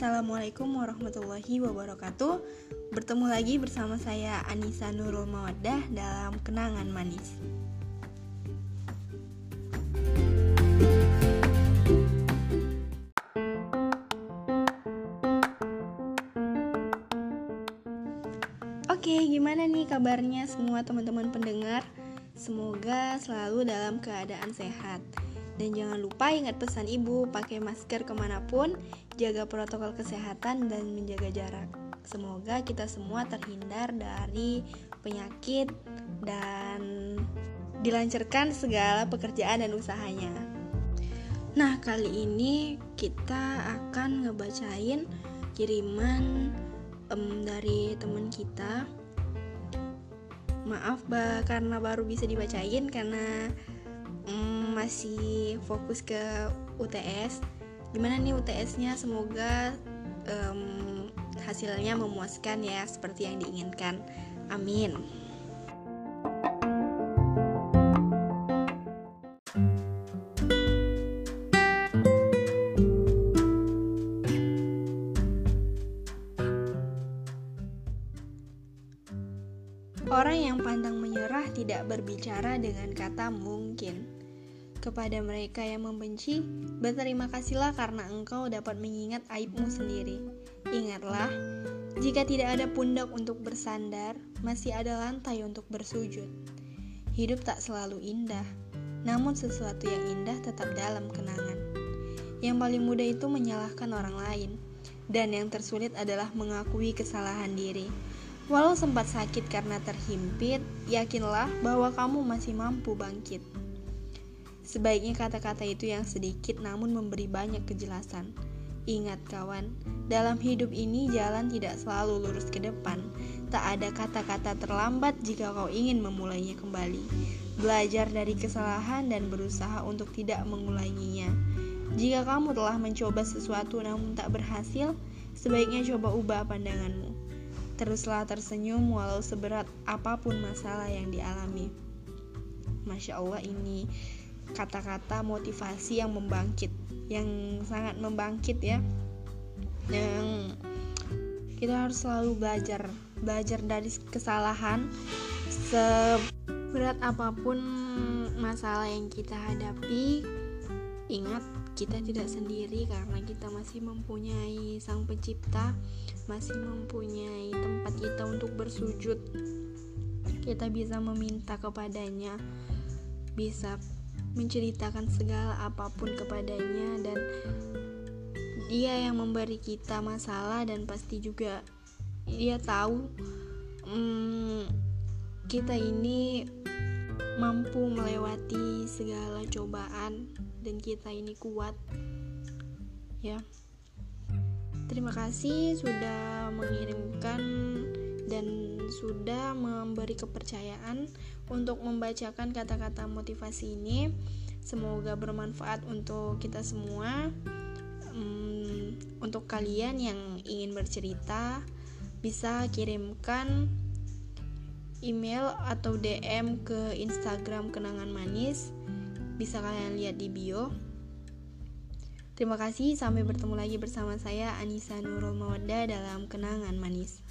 Assalamualaikum warahmatullahi wabarakatuh. Bertemu lagi bersama saya Anissa Nurul Mawaddah dalam Kenangan Manis. Oke, gimana nih kabarnya semua teman-teman pendengar? Semoga selalu dalam keadaan sehat dan jangan lupa ingat pesan ibu, pakai masker ke mana pun, jaga protokol kesehatan dan menjaga jarak. Semoga kita semua terhindar dari penyakit dan dilancarkan segala pekerjaan dan usahanya. Nah, kali ini kita akan ngebacain kiriman um, dari teman kita. Maaf, bah, karena baru bisa dibacain karena mm, masih fokus ke UTS gimana nih UTS-nya semoga um, hasilnya memuaskan ya seperti yang diinginkan. Amin. Orang yang pantang menyerah tidak berbicara dengan kata mungkin. Kepada mereka yang membenci, berterima kasihlah karena engkau dapat mengingat aibmu sendiri. Ingatlah, jika tidak ada pundak untuk bersandar, masih ada lantai untuk bersujud. Hidup tak selalu indah, namun sesuatu yang indah tetap dalam kenangan. Yang paling mudah itu menyalahkan orang lain, dan yang tersulit adalah mengakui kesalahan diri. Walau sempat sakit karena terhimpit, yakinlah bahwa kamu masih mampu bangkit. Sebaiknya kata-kata itu yang sedikit namun memberi banyak kejelasan. Ingat kawan, dalam hidup ini jalan tidak selalu lurus ke depan. Tak ada kata-kata terlambat jika kau ingin memulainya kembali. Belajar dari kesalahan dan berusaha untuk tidak mengulanginya. Jika kamu telah mencoba sesuatu namun tak berhasil, sebaiknya coba ubah pandanganmu. Teruslah tersenyum walau seberat apa pun masalah yang dialami. Masya Allah ini kata-kata motivasi yang membangkit, yang sangat membangkit ya. Yang kita harus selalu belajar, belajar dari kesalahan seberat apa pun masalah yang kita hadapi. Ingat kita tidak sendiri karena kita masih mempunyai Sang Pencipta, masih mempunyai tempat kita untuk bersujud. Kita bisa meminta kepadanya, bisa menceritakan segala apa pun kepadanya dan dia yang memberi kita masalah dan pasti juga dia tahu hmm, kita ini mampu melewati segala cobaan dan kita ini kuat. Ya. Terima kasih sudah mengirimkan dan sudah memberi kepercayaan untuk membacakan kata-kata motivasi ini semoga bermanfaat untuk kita semua um, untuk kalian yang ingin bercerita bisa kirimkan email atau DM ke Instagram Kenangan Manis bisa kalian lihat di bio. Terima kasih, sampai bertemu lagi bersama saya Anissa Nurul Mawadda dalam Kenangan Manis.